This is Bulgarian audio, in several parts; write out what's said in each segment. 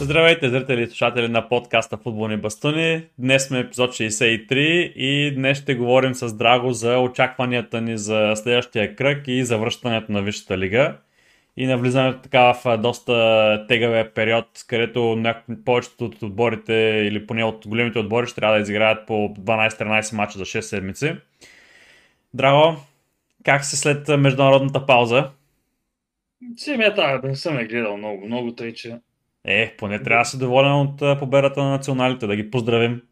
Здравейте, зрители и слушатели на подкаста Футболни бастуни. Днес сме епизод 63 и днес ще говорим с Драго за очакванията ни за следващия кръг и за връщането на Висшата лига. И навлизането така в доста тегавия период, където повечето от отборите или поне от големите отбори ще трябва да изиграят по 12-13 мача за 6 седмици. Драго, как си след международната пауза? Семията, не съм я гледал много, много тъй, че е, поне трябва да си доволен от победата на националите, да ги поздравим.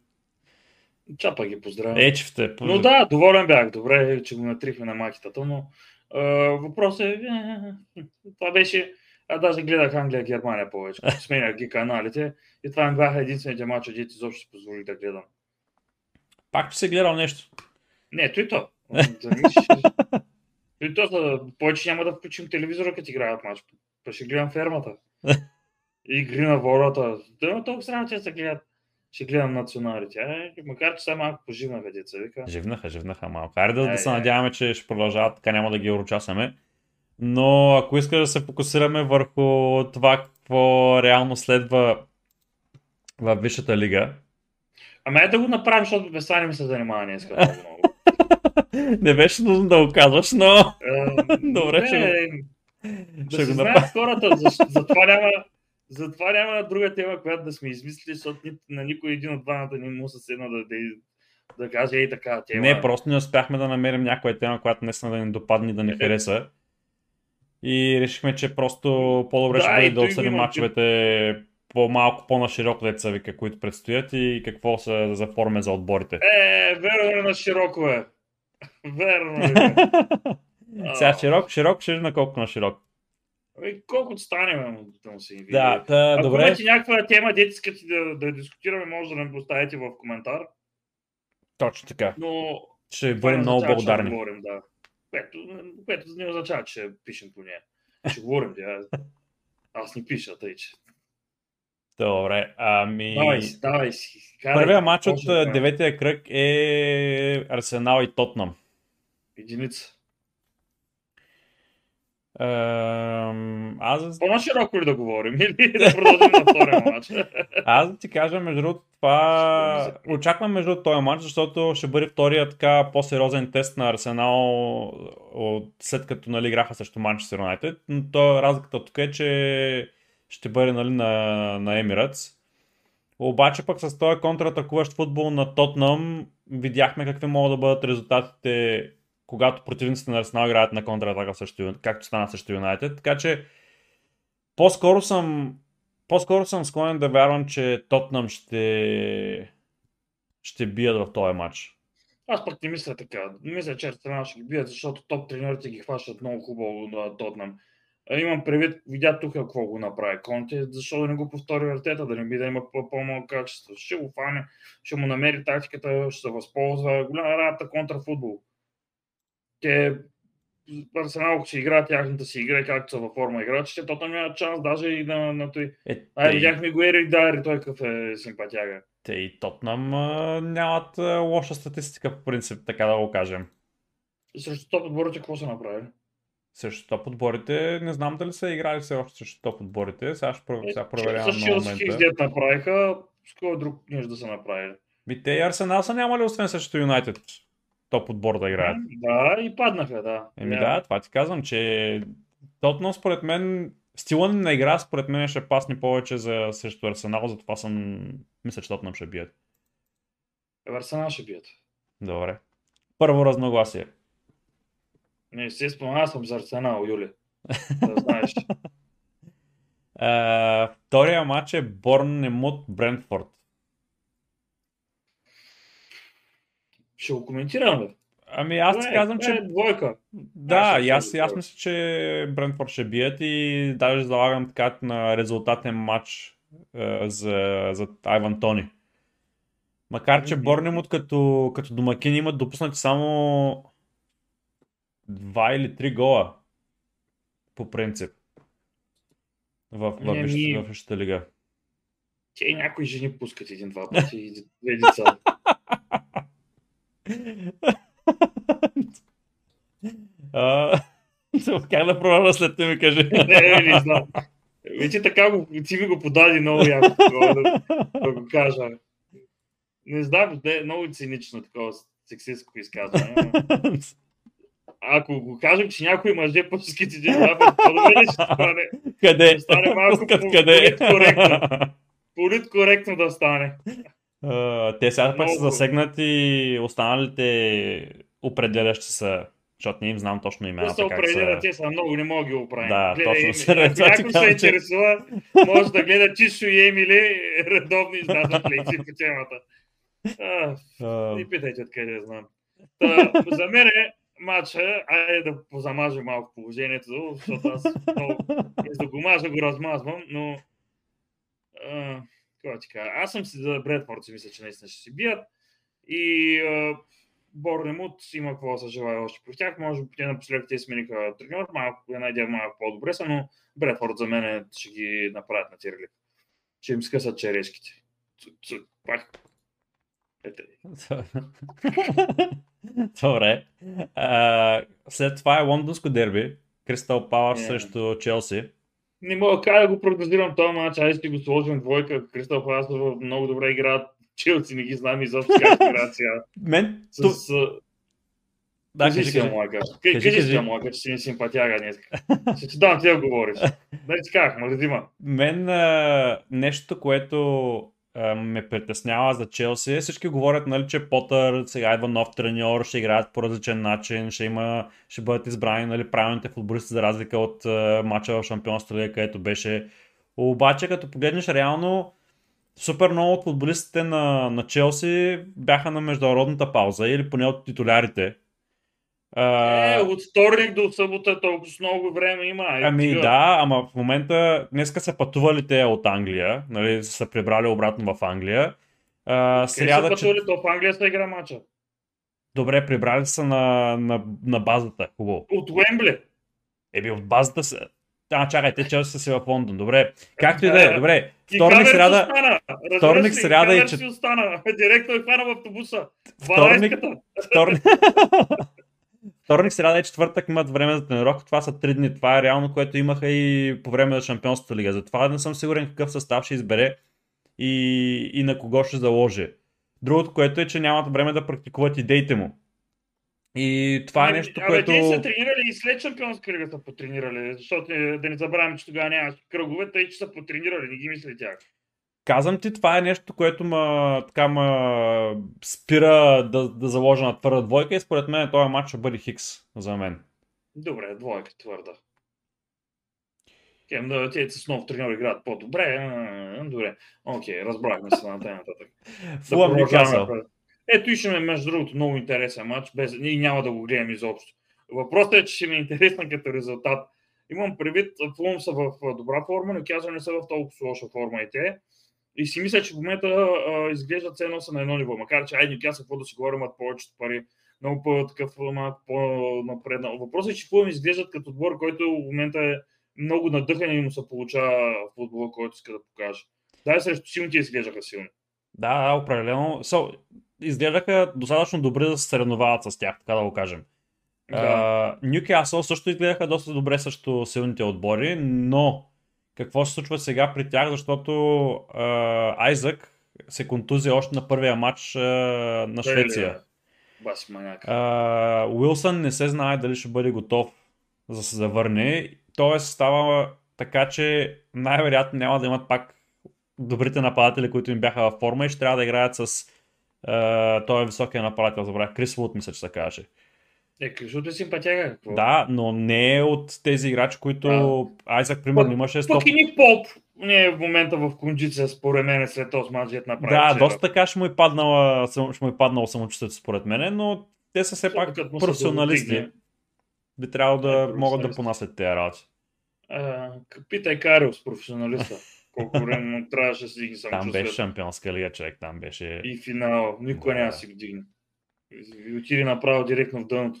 Чапа ги поздравя. Ечевте. Но да, доволен бях. Добре, че го натрихме на макитата, но е, въпросът е, е, това беше, аз даже гледах Англия Германия повече. Сменях ги каналите и това бяха единствените мача, дето изобщо си позволих да гледам. Пак си гледал нещо? Не, той то. Той то, повече няма да включим телевизора, като играят мач. ще гледам фермата игри на волята. Да, толкова срам, че се гледат. Ще гледам националите. Е, макар, че са малко поживнаха деца, вика. Живнаха, живнаха малко. Хайде да, да се надяваме, че ще продължават, така няма да ги урочасаме. Но ако искаш да се фокусираме върху това, какво реално следва в Висшата лига. Ами да го направим, защото без това не ми се занимава днес много много. не беше нужно да го казваш, но... Добре, ще го... Да ще го направим. хората, за, за това няма затова няма друга тема, която да сме измислили, защото на никой един от двамата не му се седна да, да, да каже ей така тема. Не, просто не успяхме да намерим някоя тема, която наистина да ни допадне и да ни е. хареса. И решихме, че просто по-добре да, ще бъде да обсъдим мачовете по-малко, по-нашироко деца вика, които предстоят и какво са за форме за отборите. Е, верно е на широко е. Верно е. Сега широк, широк, ще на колко на широк. Ами, колкото стане, да му се види. Да, да, Ако добре. имате някаква тема, дете искате да, да дискутираме, може да не го оставите в коментар. Точно така. Но ще бъдем много благодарни. говорим, да. Което, което не означава, че пишем по нея. Ще говорим, да. Аз не пиша, тъй че. Добре, ами... Давай си, давай си. Първият матч от деветия кръг е Арсенал и Тотнам. Единица. Аз... По-нашироко ли да говорим или да продължим на втория матч? Аз да ти кажа, между другото, това очаквам между този матч, защото ще бъде втория така по-сериозен тест на Арсенал от... след като нали, играха срещу Манчестър Юнайтед. Но то разликата тук е, че ще бъде нали, на, на Емиратс. Обаче пък с този контратакуващ футбол на Тотнам видяхме какви могат да бъдат резултатите когато противниците на Арсенал играят на контратака, също, както стана също Юнайтед. Така че по-скоро съм, по-скоро съм склонен да вярвам, че Тотнам ще, ще бият в този матч. Аз пък не мисля така. Мисля, че Арсенал ще ги бият, защото топ тренерите ги хващат много хубаво на Тотнам. Имам предвид, видя тук какво го направи Конте, защо да не го повтори Артета, да не би да има по-малко качество. Ще го фане, ще му намери тактиката, ще се възползва. Голяма работа контрафутбол те Арсенал, ако си играят тяхната си игра, както са във форма играчите, то там няма шанс даже и на, на той. Е, Ай, видяхме го Ерик Дайри, той какъв е симпатяга. Те и Тотнам а, нямат а, лоша статистика, по принцип, така да го кажем. Срещу топ отборите какво са направили? Срещу топ отборите, не знам дали са играли все още срещу топ отборите, сега ще е, сега проверявам на момента. С направиха, с кой друг нещо да са направили? Ми те и Арсенал са нямали освен срещу Юнайтед топ отбор да играят. Да, и паднаха, да. Еми да, да това ти казвам, че Тотно според мен стила на игра според мен ще пасне повече за срещу Арсенал, затова съм мисля, че Тотнам ще бият. Арсенал ще бият. Добре. Първо разногласие. Не, естествено, аз съм за Арсенал, Юли. Да знаеш. Uh, втория матч е Борнемут Брентфорд. Ще го коментираме. Ами аз ти казвам, че... Е, двойка. Да, и аз, аз мисля, че Брентфорд ще бият и даже залагам така на резултатен матч е, за, за Айван Тони. Макар, че Борнемут като, като домакин имат допуснати само два или три гола. По принцип. В, в, в, в, в Висшата лига. Те някои жени пускат един-два пъти и две деца. как да продължа след това ми кажи? не, не знам. Вече така го, ти ми го подади много яко, да, да го кажа. Не знам, де, много цинично такова сексистско изказване. но Ако го кажем, че някой мъже по ските джелаби, по-добре ще стане? Къде? Да стане малко Пускат къде? политкоректно. Политкоректно да стане. Те сега пък са засегнати останалите определящи са, защото не им знам точно Те имената се определят, са. те са много, не мога да ги оправим. Да, Гледай, точно се- Ако някой се интересува, може да гледа Чишо и Емили редовно издават лекции по темата. А, Не питайте откъде знам. Та, за мен е матча, айде да позамажа малко положението, защото аз много, да го мажа, го размазвам, но а, какво ти кажа, аз съм си за Бредфорд, си мисля, че наистина ще си бият и а, Борнемут има какво да се желая още при тях. Може би напоследък те смениха треньор, малко, една идея малко по-добре са, но Бредфорд за мен е, ще ги направят на тирли. Ще им скъсат черешките. Пак. Добре. А, след това е лондонско дерби. Кристал Палас Е. срещу Челси. Не мога как да го прогнозирам този матч, айде ще го сложим двойка. Кристал Палас много добре играят. Челси не ги знам изобщо как играят сега. Мен. С, да, кажи кажи, си, кажи. Амлака. Кажи, Кажи кажи. си, Амлака, че си ми симпатяга днес. Ще ти дам ти да говориш. Нали ти казах, мързима. Мен а, нещо, което ме притеснява за Челси, всички говорят, нали, че Потър сега идва нов треньор, ще играят по различен начин, ще има, ще бъдат избрани нали, правилните футболисти за разлика от а, мача в Шампионската лига, където беше. Обаче, като погледнеш реално, супер много от футболистите на, на Челси бяха на международната пауза или поне от титулярите. А, Е, от вторник до събота толкова с много време има. Е, Ами стига. да, ама в момента днеска са пътували те от Англия, нали, са се прибрали обратно в Англия. А, Къде сряда, са че... пътували? То в Англия се игра мача. Добре, прибрали са на, на, на базата, хубаво. От Уембле. Еби от базата са... А, чакай, те че са си в Лондон. Добре, както и да е, добре. Вторник, сряда, вторник, сряда и си остана. Директно е хвана в автобуса. Вторник- 12-ката. вторник... Вторник, сряда и четвъртък имат време за тренировка. Това са три дни. Това е реално, което имаха и по време на Шампионската лига. Затова не съм сигурен какъв състав ще избере и, и на кого ще заложи. Другото, което е, че нямат време да практикуват идеите му. И това е Ами, нещо, абе, което... Те са тренирали и след Шампионска лига са потренирали, защото е, да не забравяме, че тогава нямаше кръгове, тъй че са потренирали, не ги мисли тях. Казвам ти, това е нещо, което ма, така ма спира да, да заложа на твърда двойка и според мен този матч ще бъде хикс за мен. Добре, двойка твърда. Кем да те с нов треньор играят по-добре. Добре. Окей, разбрахме се на нататък. Фулъм продължаваме Нюкасъл. Ето и ще ме, между другото, много интересен матч. Без... Ние няма да го гледам изобщо. Въпросът е, че ще ми е интересен като резултат. Имам предвид, Фулъм са в добра форма, но казвам не са в толкова лоша форма и те. И си мисля, че в момента а, изглеждат едно са на едно ниво. Макар, че айде Нюкасъл, какво да си говорим, имат повечето пари. Много по-такъв малко по-напреднал. Въпросът е, че Фулъм изглеждат като отбор, който в момента е много надъхан и му се получава футбола, който иска да покаже. Да, срещу силните изглеждаха силни. Да, да, определено. So, изглеждаха достатъчно добре да се съревновават с тях, така да го кажем. Да. Нюкасъл също изгледаха доста добре срещу силните отбори, но какво се случва сега при тях, защото а, Айзък се контузи още на първия матч а, на Швеция. Бас маняк. А, Уилсън не се знае дали ще бъде готов за да се завърне. Тоест става така, че най-вероятно няма да имат пак добрите нападатели, които им бяха във форма и ще трябва да играят с а, този високия нападател, забравях, Крис Вуд, мисля, че се казваше. Е, Кришото е симпатяга. Какво? Да, но не е от тези играчи, които Айзак, примерно, имаше 100... Пък и Ник Поп не е в момента в кондиция, според мен, след този матч, дет направи. Да, вчера. доста така ще му е паднала, ще му е паднало самочувствието според мен, но те са все пак професионалисти. довдигне. Би трябвало да Е, могат да понасят тези работи. А, питай Кариус, професионалиста. Колко време му трябваше да си ги съм Там беше шампионска лига, човек, там беше... И финал. Никой Да. няма да си го дигне. И отиде направо директно в дъното.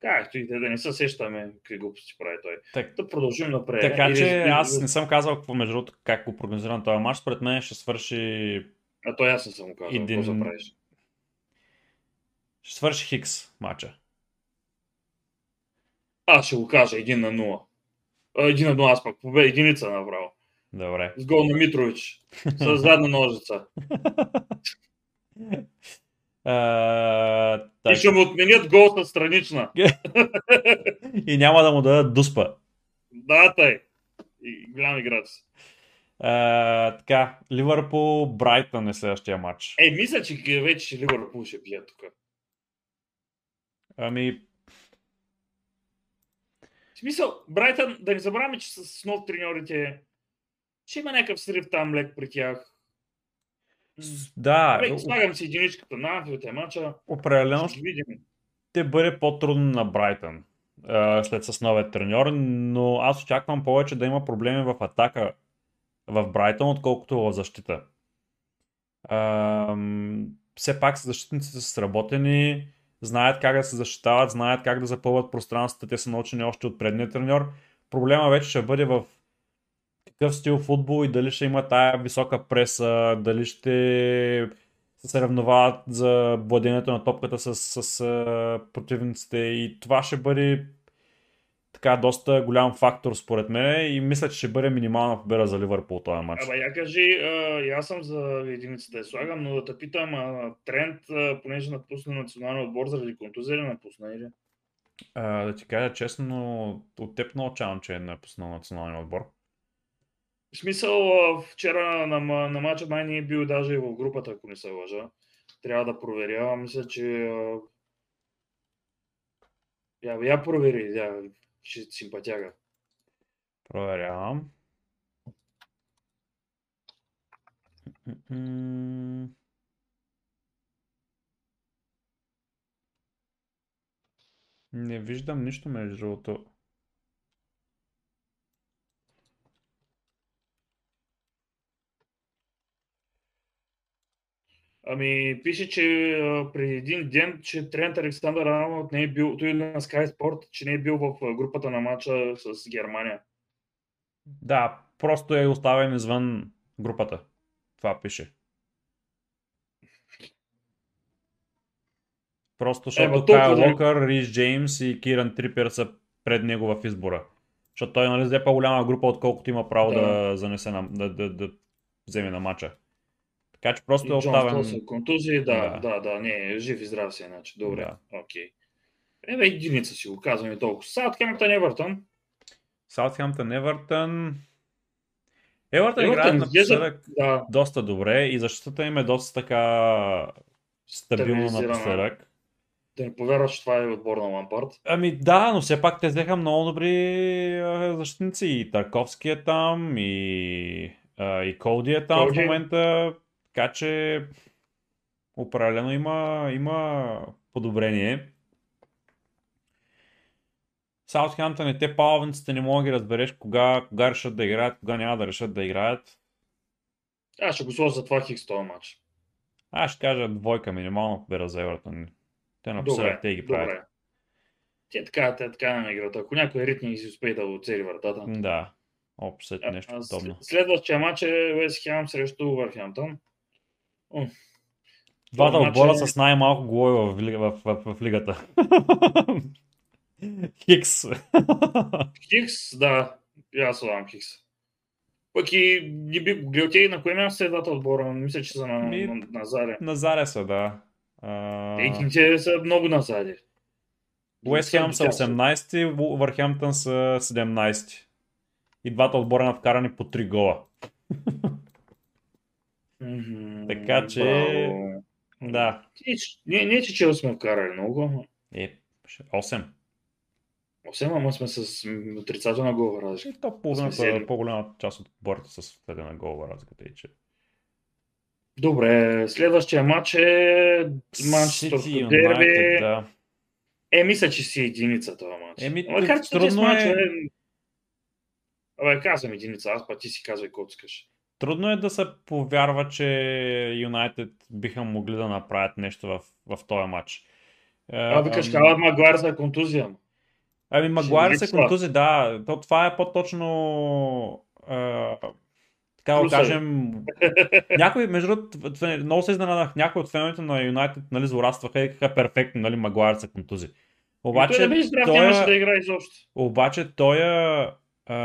Както и да не се сещаме какви глупости прави той. Так, Да продължим напред. така Или- че аз не съм казал какво между другото, как го прогнозирам този матч. Според мен ще свърши, А той аз не съм казал. Един- Какво правиш? ще свърши Хикс матча. Аз ще го кажа един на 0. А, Един на 0 аз пък победа единица направо. Добре. С гол на Митрович. С задна ножица. А, И ще му отменят гол с странична. И няма да му дадат дуспа. Да, тъй. И голям играч. А, така, Ливърпул, Брайтън е следващия матч. Е, мисля, че вече Ливърпул ще бие тук. Ами, В смисъл, Брайтън, да не забравяме, че с нов треньорите ще има някакъв срив там лек при тях. Да, Абе, о- слагам си единичката на Анфилд мача. определено Ще видим. ще бъде по-трудно на Брайтън след с новия треньор, но аз очаквам повече да има проблеми в атака в Брайтън, отколкото в защита. Ам, все пак защитниците са сработени, знаят как да се защитават, знаят как да запълват пространствата, те са научени още от предния треньор. Проблема вече ще бъде в какъв стил футбол и дали ще има тая висока преса, дали ще се съревновават за владението на топката с, с а, противниците и това ще бъде така доста голям фактор според мен и мисля, че ще бъде минимална победа за Ливърпул този матч. Абе, я кажи, а, аз съм за единица да я слагам, но да те питам, а, Трент, а, понеже напусна националния отбор заради контузия ли напусна или? А, да ти кажа честно, от теб научавам, че е напуснал националния отбор. В смисъл, вчера на, на матча май не е бил даже и в групата, ако не се лъжа. Трябва да проверя. Мисля, че... Я, я провери, я, ще симпатяга. Проверявам. Не виждам нищо между другото. Ами, пише, че а, преди един ден, че Трент Александър Арнолд не е бил, той е на Sky Sport, че не е бил в групата на матча с Германия. Да, просто е оставен извън групата. Това пише. Просто Е, защото толкова Кайл да- Локър, Рис Джеймс и Киран Трипер са пред него в избора. Защото той нали, взе по-голяма група, отколкото има право да, Да. занесе на, да, да, да вземе на матча. Така че просто И е оставен. Е контузии, да, Да. да, да, не, жив и здрав си, иначе. Добре, окей. Ебе, единица си го казваме толкова. Саутхемптън Евертън. Саутхемптън, Евертън. Евертън играят напоследък Да, доста добре и защитата им е доста така стабилна Стабилизирана. напоследък. да не повярваш, че това е отбор на Лампард. Ами да, но все пак те взеха много добри защитници. И Тарковски е там, и, а, и Колди е там Колди. в момента. Така че определено има, има подобрение. Саутхемптън и те палавниците не мога да ги разбереш кога, кога решат да играят, кога няма да решат да играят. Аз ще го сложа за това Хикс този матч. Аз ще кажа двойка минимална победа за Евертон. Те Добре, те ги правят. добре. Те така, те така на играта. Ако някой ритни си успее да оцели вратата. Да, А- нещо подобно. след- Следващия матч е Уест Хем срещу Върхемптън. Двата Това отбора е- с най-малко голове в, в, в, в лигата. Хикс. Хикс, да, и аз слагам Хикс. Пък и не би го гледал. Те на кое място са двата отбора? Мисля, че са на, Ми- на, на Заре. На Заре са, да. А, са много назади. Уест Хем са 18, Ву- Върхемптън са 17. И двата отбора на вкарани по 3 гола. Така че- браво. Да. Не, Не, че Чел сме вкарали много. Е, 8. Осем, ама сме с отрицателна голова разлика. И то половината, седми. по-голяма част от отборите са с на голова разликата. И че... Добре, следващия матч е Манчестър Дерби. Да. Е, мисля, че си единица това матч. Еми, Макар, че трудно трудно матч е. е... Абе, казвам единица, аз па ти си казвай каквото искаш. Трудно е да се повярва, че Юнайтед биха могли да направят нещо в, в този матч. А, викаш, казват Магуайр за контузия. Ами Магуайр се контузи, да. То, това е по-точно а, така да е. кажем. Някой, между другото, е- много се изненадах, някои от феновете на Юнайтед нали, злорастваха и казаха перфектно, нали, Магуайр се контузи. Обаче, той здрав, той, е- да играе изобщо. обаче той, е, а,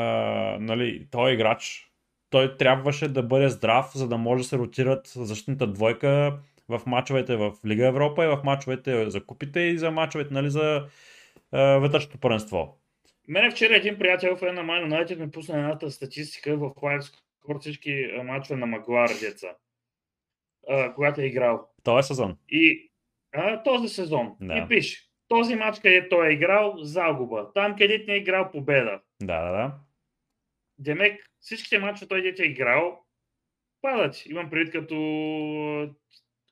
нали, той е играч, той трябваше да бъде здрав, за да може да се ротират защитната двойка в мачовете в Лига Европа и в мачовете за купите и за мачовете нали, за е, вътрешното първенство. Мене вчера един приятел в една Man United ми пусна едната статистика в Live всички мачове на Магуар деца, когато е играл. Този сезон. И а, този сезон. Да. И пише, този матч, където той е играл, загуба. Там, където не е играл, победа. Да, да, да. Демек, всичките матчове той дете е играл, падат. Имам предвид като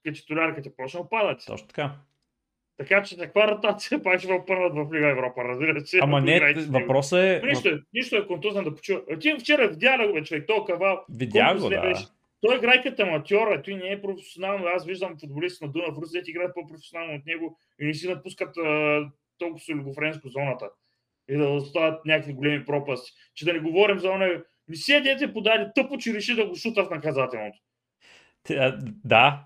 като титулярката е почнал падат. Точно така. Така че таква ротация пак ще опърнат в Лига Европа, разбира се. Ама не, въпросът е... Нищо, е, нищо е контузен да почува. Ти вчера видя го, човек, то кавал. Видя го, да. Беше. Той играе като аматьор, той не е професионално. Аз виждам футболисти на Дунав Рус, те играят по-професионално от него и не си напускат а, толкова солигофренско зоната и да остават някакви големи пропасти. Че да не говорим за оне... Не си е дете подаде тъпо, че реши да го шута в наказателното. Да,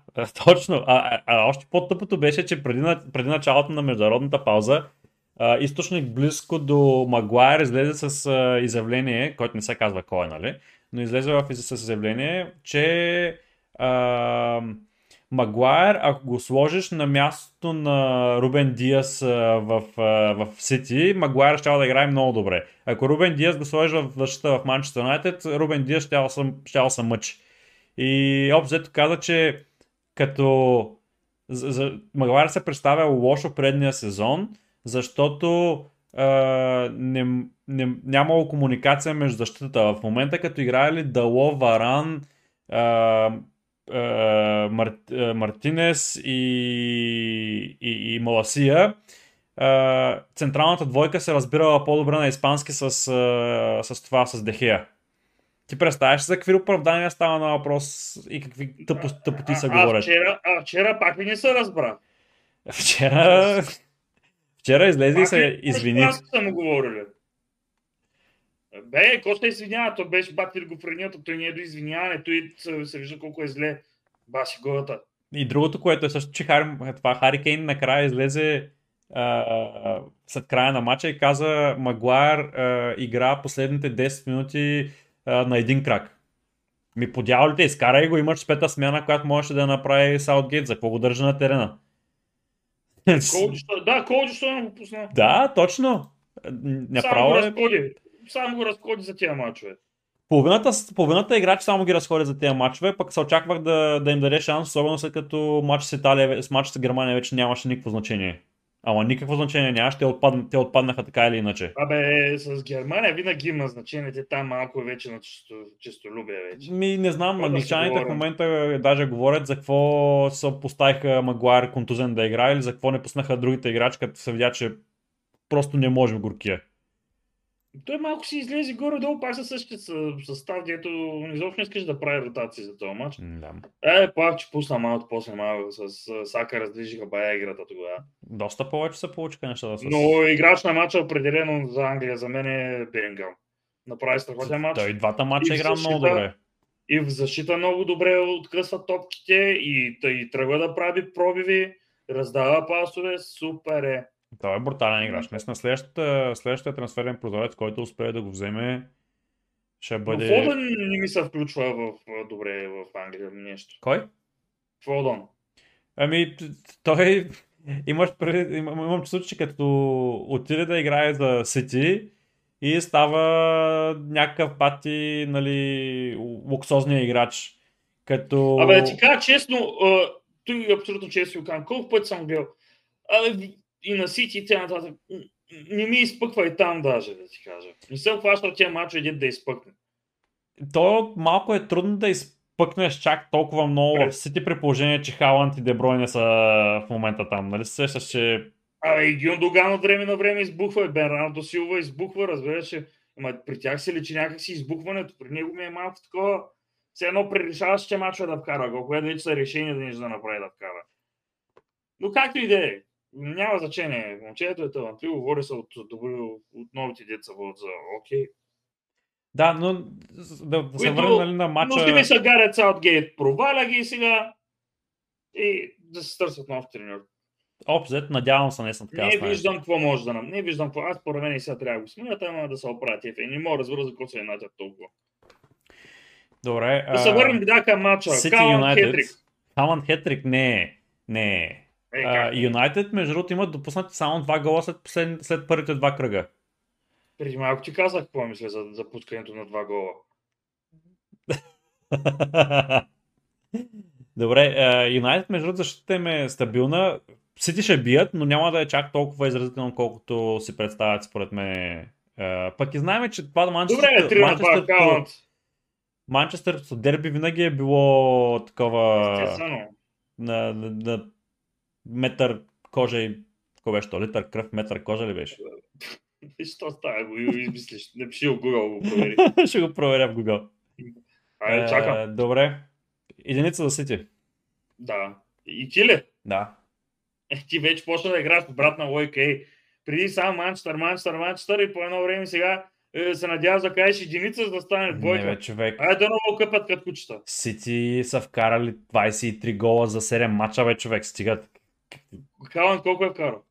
точно. А, а, още по-тъпото беше, че преди, преди началото на международната пауза, а, източник близко до Магуайр излезе с а, изявление, който не се казва кой е, нали? Но излезе в, с изявление, че а, Магуайр, ако го сложиш на мястото на Рубен Диас в, в Сити, Магуайр ще да играе много добре. Ако Рубен Диас го сложиш в защита в Манчестър Юнайтед, Рубен Диас ще да се мъчи. И обзето каза, че като Магуайр се представя лошо предния сезон, защото а, не, не, нямало комуникация между защитата. В момента като играли Дало, Варан, а, Мар, Мартинес и, и, и Маласия, централната двойка се разбирала по-добре на испански с, с това, с Дехея. Ти представяш за какви оправдания става на въпрос и какви тъпо, тъпоти са говорят. А вчера, а вчера пак ми не се разбра. Вчера... Вчера излезе и се извини. Аз съм говорили. Бе, какво ще извинява? То беше батир го френията, той не е до извиняването и се, се вижда колко е зле. Баси голата. И другото, което е също, че Хари, това Хари Кейн накрая излезе а, след края на матча и каза Магуайр а, игра последните 10 минути а, на един крак. Ми по дяволите, изкарай го, имаш пета смяна, която можеше да направи Саутгейт. За какво го държа на терена? Колджи, да, Колджи, що не го пусна? Да, точно. Направо разходи. Само го разходи за тези мачове. Половината, половината играчи само ги разходят за тези матчове, пък се очаквах да, да им даде шанс, особено след като матч с Италия, с матч с Германия вече нямаше никакво значение. Ама никакво значение нямаше, те, отпад, те отпаднаха така или иначе. Абе, с Германия винаги има значение, те там малко вече на чисто, чистолюбие вече. Ми, не знам, англичаните в момента даже говорят за какво са поставиха Магуайр контузен да играе или за какво не пуснаха другите играчи, като се видя, че просто не можем горкия. Той малко си излезе горе-долу, пак със същия състав, дето изобщо не искаш да прави ротации за този матч. Да. Е, пак, че пусна малко, после малко с Сака раздвижиха бая играта тогава. Доста повече се получиха нещата. С... Но играч на матча определено за Англия, за мен е Белингъм. Направи страхотен матч. Той двата матча игра много добре. И в защита много добре откъсва топките и, и тръгва да прави пробиви, раздава пасове, супер е. Той е брутален играч. Днес на следващия, следващия трансферен прозорец, който успее да го вземе, ще бъде... Но Фодън не ми се включва в, добре в Англия нещо. Кой? Фодън. Ами, той... Имаш пред... имам, имам чувство, че като отиде да играе за Сити и става някакъв пати, нали, луксозния играч. Като... Абе, да ти кажа честно, той е абсолютно честно. Колко път съм гледал? Абе, и на Сити и т.н. Не ми изпъква и там даже, да ти кажа. Не се хваща тия мачове, да изпъкне. То малко е трудно да изпъкнеш чак толкова много в Сити при положение, че Халанд и Деброй не са в момента там. Нали се сещаш, че... А, и Гюндоган от време на време избухва, и Бернардо Силва избухва, разбираш, Ама при тях се личи някакси избухването, при него ми е малко такова, все едно пререшаваш, че мачове да вкара, което вече са решение да нещо да направи да вкара. Но както и да е, няма значение. Момчето е талантливо, говори се от, добри, от новите деца за окей. Да, но да, да се върнем нали, на матча... Но ми са Гарет Саутгейт, проваля ги сега и да се търсят нов тренер. Обзет, надявам се, не съм така. Не виждам какво може да нам. Не виждам какво. Аз поред мен и сега трябва да го сменят, ама да се оправят. И не мога да разбера за какво се е толкова. Добре. Да се върнем да към матча. Сити Калан Юнайтед. Хетрик. Халанд Хетрик не. Не. Е, А, как? Юнайтед, между другото, имат допуснати само два гола след, послед, след първите два кръга. Преди малко ти казах какво мисля за, за пускането на два гола. Добре, е, Юнайтед, между другото, защитата им е стабилна. Сити ще бият, но няма да е чак толкова изразително, колкото си представят според мен. Е, Пък и знаем, че това Манчестър, Добре, 3 на 2 Манчестър, Каланд. Манчестър дерби винаги е било такова Естествено. на, на, на метър кожа и какво беше то? Литър кръв, метър кожа ли беше? Що става го измислиш? Напиши го Google, го провери. Ще го проверя в Google. Айде, чакам. Е, добре. Единица за Сити. Да. И ти ли? Да. Е, ти вече почна да играеш в обратна лойка. Ей, преди само Манчестър, Манчестър, Манчестър и по едно време сега е, се надяваш да кажеш единица, за да стане Не двойка. бе, човек. Айде да много къпат като кучета. Сити са вкарали 23 гола за 7 мача, бе, човек. Стигат. Халан колко е вкарал?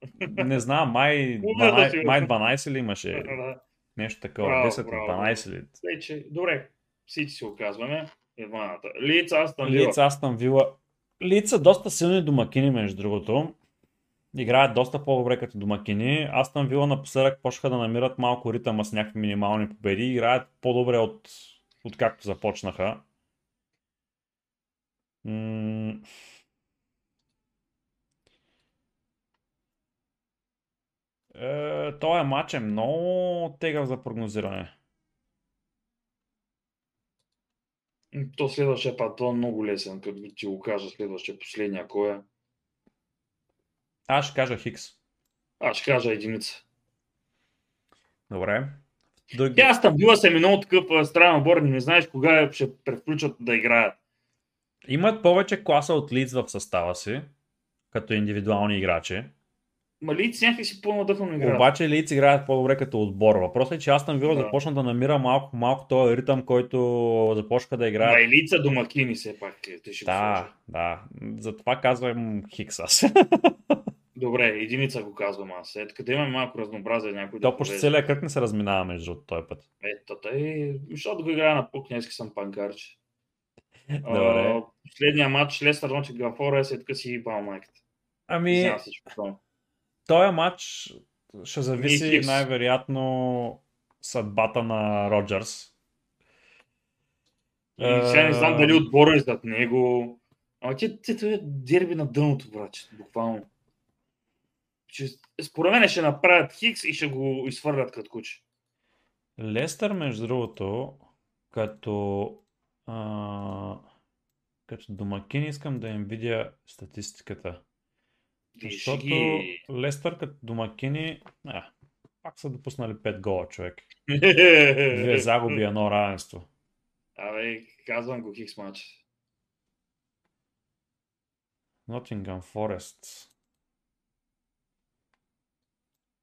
Не знам, май, Умер да си, 12, бе. май 12 ли имаше? Нещо такова. Браво, 10 браво. 12 ли? Вече, добре. Всички си оказваме. Едваната. Лица, Астан Вила. Лица Астан Вила. Лица доста силни домакини, между другото. Играят доста по-добре като домакини. Астан Вила напоследък почнаха да намират малко ритъма с някакви минимални победи. Играят по-добре от, от както започнаха. М- Е, този матч е много тегъв за прогнозиране. То следващия това е много лесен, като ти го кажа следващия, последния, кой е? Аз ще кажа Хикс. Аз ще кажа единица. Добре. Други... Тя Астан Вила се минал такъв странен отбор, не знаеш кога ще превключат да играят. Имат повече класа от Лиц в състава си, като индивидуални играчи. Ма Лиц някак си по-надъхано играят. Обаче Лиц играят по-добре като отбор. Въпросът е, че Астан Вила Да. започна да намира малко малко този ритъм, който започнаха да Ма играят. и лица домакини все пак. е, Те ще Да, да. Затова казвам Хикс аз. Добре, единица го казвам аз. Ето, къде имаме малко разнообразие, някой да То почти повезе. целият кръг не се разминава между този път. Ето, тъй, защото го играя на пук, днес съм панкарче. Добре. А, Последния матч Лестър Нотингъм Форест е така си и майката. Ами, Извинявам се, че повтарям. Този матч ще зависи най-вероятно съдбата на Роджерс. И сега не знам Е, дали отбора е зад него. Ама ти, ти, ти е дерби на дъното, брат, буквално. Че, според мен ще направят Хикс и ще го изхвърлят като куче. Лестър, между другото, като, а, като домакин искам да им видя статистиката. Защото ги. Лестър като домакини, а, пак са допуснали 5 гола, човек. Две загуби, едно равенство. Абе, казвам го Хикс матч. Нотингъм Форест.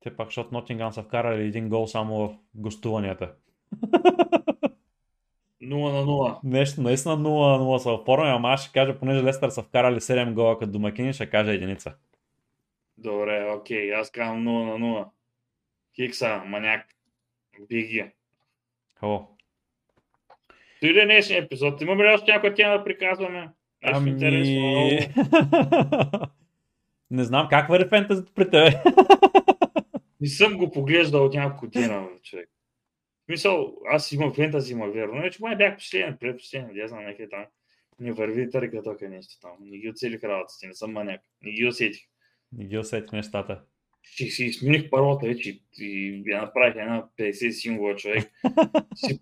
Те пак, защото Нотингъм са вкарали един гол само в гостуванията. 0 на 0. Нещо наистина 0-0 са оформени, ама аз ще кажа, понеже Лестър са вкарали 7 гола като домакини, ще кажа единица. Добре, окей, аз казвам 0 на 0. Хикса, маняк. Биги. О, Дойде днешния епизод. Имаме ли още някоя тема да приказваме? Нещо ами... интересно. много. Не знам как върви фентезито при тебе. Не съм го поглеждал от няколко дена, човек. В Мисъл, аз имам фентази, има верно. Не, че май бях последен, предпоследен, да знам някъде там. Не върви търка тук нещо там. Не ги оцелих работите, не съм маняк. Не ги усетих. Не ги усети нещата. Ще си смених паролата вече и- я направих една 50 символа човек. си,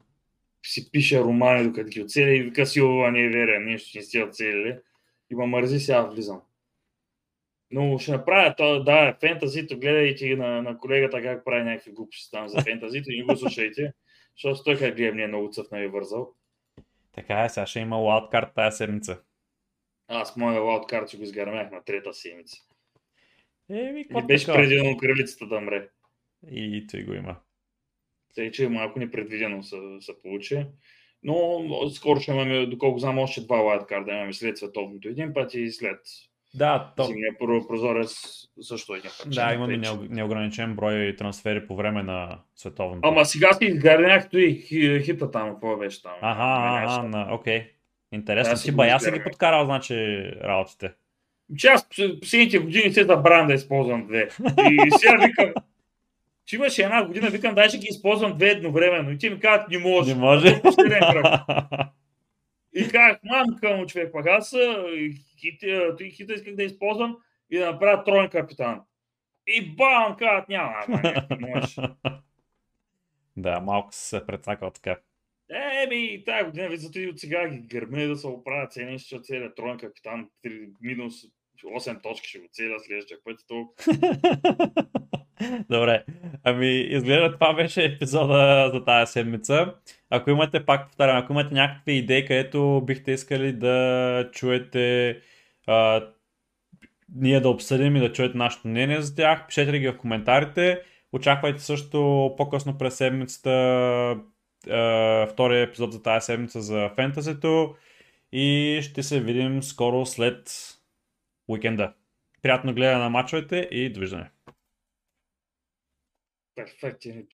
си пише романи, докато ги оцеля и вика си, ова не е верен, нещо не сте оцелили. И ма мързи сега влизам. Но ще направя то, да, фентазито, гледайте на, на колегата как прави някакви глупости там за фентазито и не го слушайте, защото той как гледам, не е много цъфна и вързал. Така е, сега ще има лаудкарт тази седмица. Аз моя лаудкарт ще го изгърмях на трета седмица. Еми, И беше така? предвидено кралицата да мре. И той го има. Тъй, че малко непредвидено се, се получи. Но скоро ще имаме, доколко знам, още два лайткарда имаме след световното един път и след Да, то... Зимния прозорец също е някакъв. Да, имаме неограничен брой трансфери по време на световното. Ама сега си изгарнях и хита там, какво беше там. Ага, ага, на, окей. Интересно, си бая си ги подкарал, значи, работите. Че аз последните години се забравям да използвам две. И сега викам, че имаше една година, викам, дай ще ги използвам две едновременно. И ти ми казват, не може. Не може. И казах, мамка му човек, пък аз хита, хита исках да използвам и да направя троен капитан. И бам, казват, няма, не можеш. Да, малко се прецакал така. Еми, тази година, ви зато и от сега ги гърми да се оправят цени, ще целият троен капитан, 3, минус 8 точки ще го целя следващия път толкова. Добре. Ами, изгледа това беше епизода за тази седмица. Ако имате, пак повтарям, ако имате някакви идеи, където бихте искали да чуете а, ние да обсъдим и да чуете нашето мнение за тях, пишете ги в коментарите. Очаквайте също по-късно през седмицата втория епизод за тази седмица за фентазито и ще се видим скоро след уикенда. Приятно гледане на мачовете и довиждане. Perfect